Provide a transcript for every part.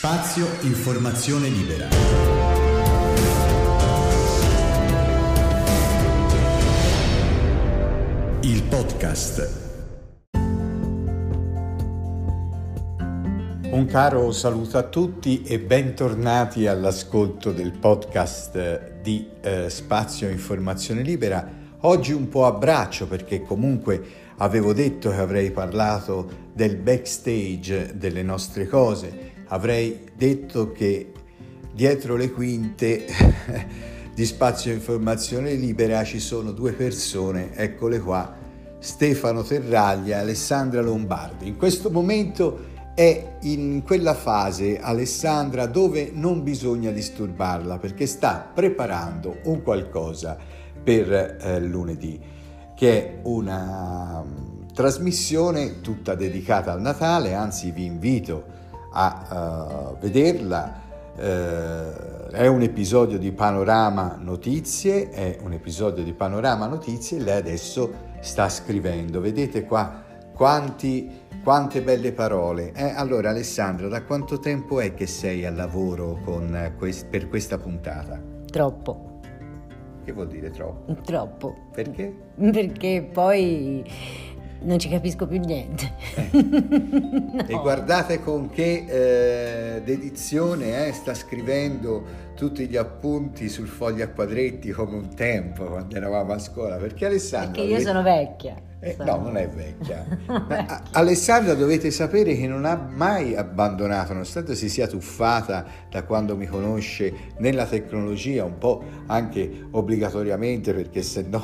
Spazio Informazione Libera. Il podcast. Un caro saluto a tutti e bentornati all'ascolto del podcast di eh, Spazio Informazione Libera. Oggi un po' a braccio perché comunque avevo detto che avrei parlato del backstage delle nostre cose avrei detto che dietro le quinte di spazio informazione libera ci sono due persone, eccole qua, Stefano Terraglia e Alessandra Lombardi. In questo momento è in quella fase Alessandra dove non bisogna disturbarla perché sta preparando un qualcosa per eh, lunedì, che è una um, trasmissione tutta dedicata al Natale, anzi vi invito a uh, vederla. Uh, è un episodio di Panorama Notizie, è un episodio di Panorama Notizie e lei adesso sta scrivendo. Vedete qua quanti, quante belle parole. Eh, allora Alessandra, da quanto tempo è che sei al lavoro con, per questa puntata? Troppo. Che vuol dire troppo? Troppo. Perché? Perché poi non ci capisco più niente. Eh. no. E guardate con che eh, dedizione eh, sta scrivendo tutti gli appunti sul foglio a quadretti come un tempo quando eravamo a scuola. Perché Alessandra... Perché io dovete... sono vecchia. Eh, no, non è vecchia. vecchia. Alessandra dovete sapere che non ha mai abbandonato, nonostante si sia tuffata da quando mi conosce nella tecnologia, un po' anche obbligatoriamente perché se no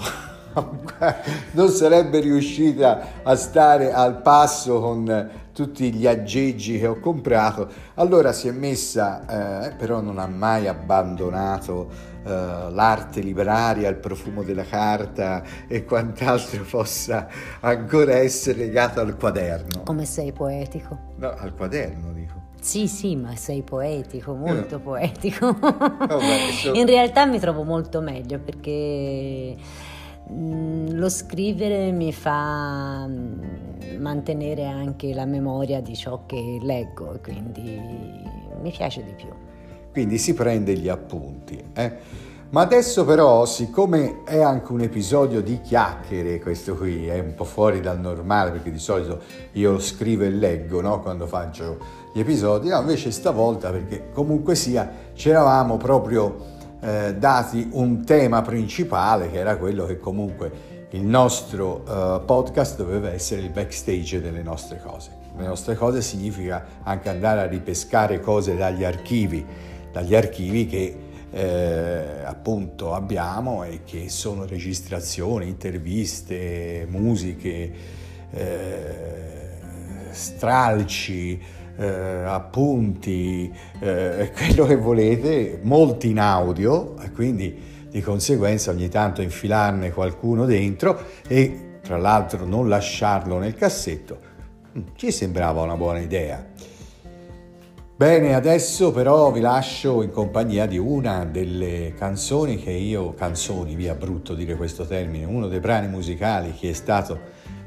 non sarebbe riuscita a stare al passo con tutti gli aggeggi che ho comprato. Allora si è messa, eh, però non ha mai abbandonato eh, l'arte libraria, il profumo della carta e quant'altro possa ancora essere legato al quaderno. Come sei poetico. No, al quaderno dico. Sì, sì, ma sei poetico, molto no. poetico. Vabbè, so... In realtà mi trovo molto meglio perché lo scrivere mi fa mm, mantenere anche la memoria di ciò che leggo, quindi mi piace di più. Quindi si prende gli appunti. Eh? Ma adesso però, siccome è anche un episodio di chiacchiere, questo qui è un po' fuori dal normale, perché di solito io scrivo e leggo no? quando faccio gli episodi, no, invece stavolta, perché comunque sia, c'eravamo proprio eh, dati un tema principale che era quello che comunque il nostro uh, podcast doveva essere il backstage delle nostre cose. Le nostre cose significa anche andare a ripescare cose dagli archivi, dagli archivi che eh, appunto abbiamo e che sono registrazioni, interviste, musiche, eh, stralci, eh, appunti, eh, quello che volete, molti in audio, quindi di conseguenza ogni tanto infilarne qualcuno dentro e tra l'altro non lasciarlo nel cassetto, mm, ci sembrava una buona idea. Bene, adesso però vi lascio in compagnia di una delle canzoni che io, canzoni, via brutto dire questo termine, uno dei brani musicali che è stato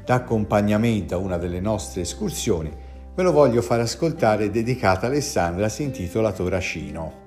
d'accompagnamento a una delle nostre escursioni ve lo voglio far ascoltare dedicata a Alessandra, si intitola Toracino.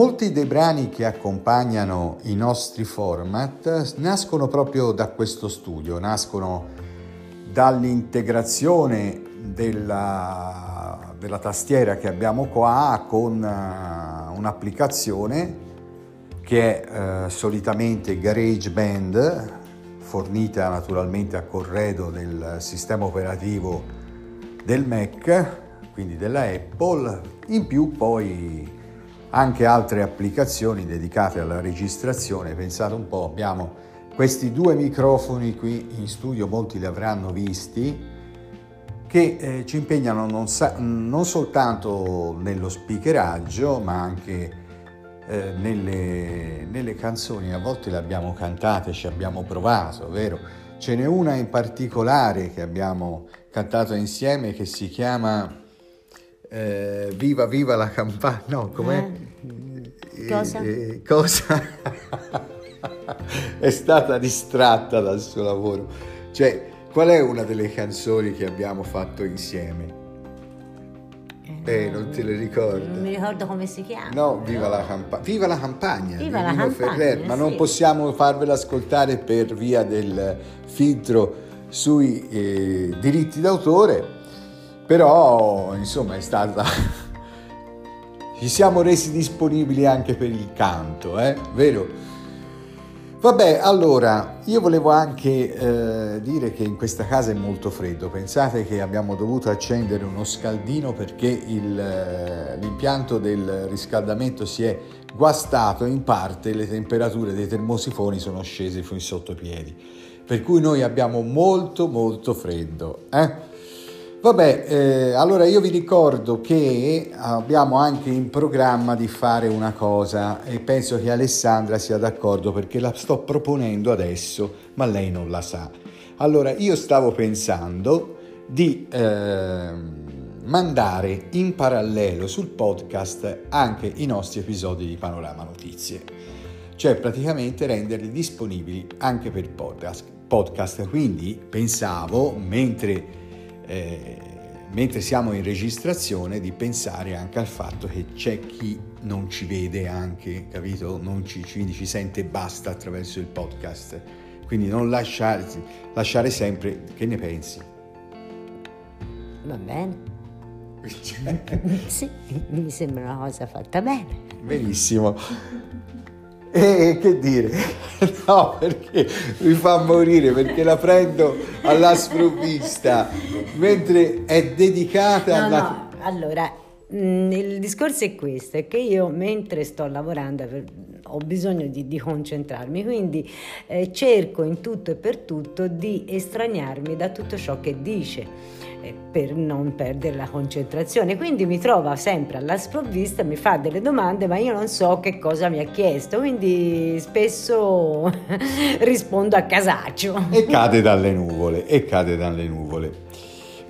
Molti dei brani che accompagnano i nostri format nascono proprio da questo studio, nascono dall'integrazione della, della tastiera che abbiamo qua con uh, un'applicazione che è uh, solitamente GarageBand, fornita naturalmente a corredo del sistema operativo del Mac, quindi della Apple, in più poi anche altre applicazioni dedicate alla registrazione. Pensate un po', abbiamo questi due microfoni qui in studio, molti li avranno visti, che eh, ci impegnano non, sa- non, soltanto nello speakeraggio, ma anche eh, nelle, nelle, canzoni. A volte le abbiamo cantate, ci abbiamo provato, vero? Ce n'è una in particolare che abbiamo cantato insieme che si chiama eh, Viva Viva la campagna, no, com'è? Eh, cosa? Eh, cosa? è stata distratta dal suo lavoro. Cioè, qual è una delle canzoni che abbiamo fatto insieme? Eh, eh non te le ricordo. Non mi ricordo come si chiama. No, Viva la, campa- Viva la campagna. Viva la campagna. Ferrer, ma sì. non possiamo farvela ascoltare per via del filtro sui eh, diritti d'autore però insomma è stata ci siamo resi disponibili anche per il canto eh? vero vabbè allora io volevo anche eh, dire che in questa casa è molto freddo pensate che abbiamo dovuto accendere uno scaldino perché il, eh, l'impianto del riscaldamento si è guastato in parte le temperature dei termosifoni sono scese sui sottopiedi per cui noi abbiamo molto molto freddo eh? Vabbè, eh, allora io vi ricordo che abbiamo anche in programma di fare una cosa e penso che Alessandra sia d'accordo perché la sto proponendo adesso, ma lei non la sa. Allora, io stavo pensando di eh, mandare in parallelo sul podcast anche i nostri episodi di Panorama Notizie, cioè praticamente renderli disponibili anche per podcast. podcast. Quindi pensavo, mentre eh, mentre siamo in registrazione, di pensare anche al fatto che c'è chi non ci vede anche, capito? Non ci, quindi ci sente basta attraverso il podcast. Quindi non lasciare, lasciare sempre, che ne pensi? Va bene. sì, mi sembra una cosa fatta bene. Benissimo. E che dire? No, perché mi fa morire, perché la prendo alla sprovvista, mentre è dedicata no, alla... No, allora, mm, il discorso è questo, è che io mentre sto lavorando ho bisogno di, di concentrarmi, quindi eh, cerco in tutto e per tutto di estraniarmi da tutto ciò che dice per non perdere la concentrazione. Quindi mi trova sempre alla sprovvista, mi fa delle domande, ma io non so che cosa mi ha chiesto, quindi spesso rispondo a casaccio. E cade dalle nuvole, e cade dalle nuvole.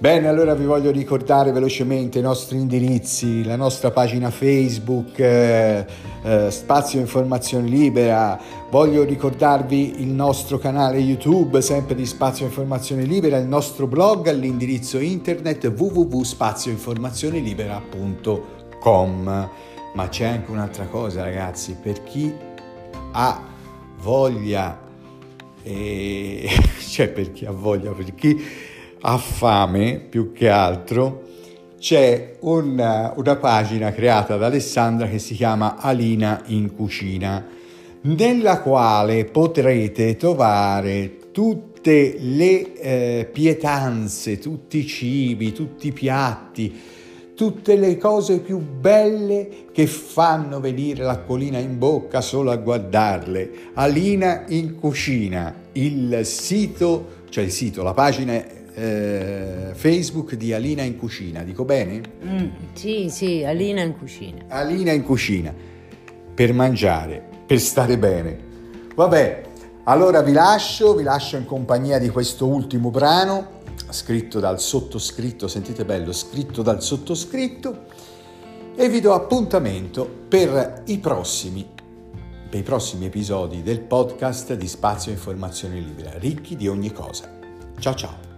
Bene, allora vi voglio ricordare velocemente i nostri indirizzi, la nostra pagina Facebook, eh, eh, Spazio Informazione Libera, voglio ricordarvi il nostro canale YouTube, sempre di Spazio Informazione Libera, il nostro blog all'indirizzo internet www.spazioinformazionelibera.com. Ma c'è anche un'altra cosa ragazzi, per chi ha voglia, eh, cioè per chi ha voglia, per chi ha fame più che altro, c'è una, una pagina creata da Alessandra che si chiama Alina in cucina, nella quale potrete trovare tutte le eh, pietanze, tutti i cibi, tutti i piatti, tutte le cose più belle che fanno venire l'acquolina in bocca solo a guardarle. Alina in cucina, il sito, cioè il sito, la pagina eh, Facebook di Alina in cucina, dico bene? Mm, sì, sì, Alina in cucina. Alina in cucina, per mangiare, per stare bene. Vabbè, allora vi lascio, vi lascio in compagnia di questo ultimo brano, scritto dal sottoscritto, sentite bello, scritto dal sottoscritto, e vi do appuntamento per i prossimi, per i prossimi episodi del podcast di Spazio Informazione Libera, ricchi di ogni cosa. Ciao ciao!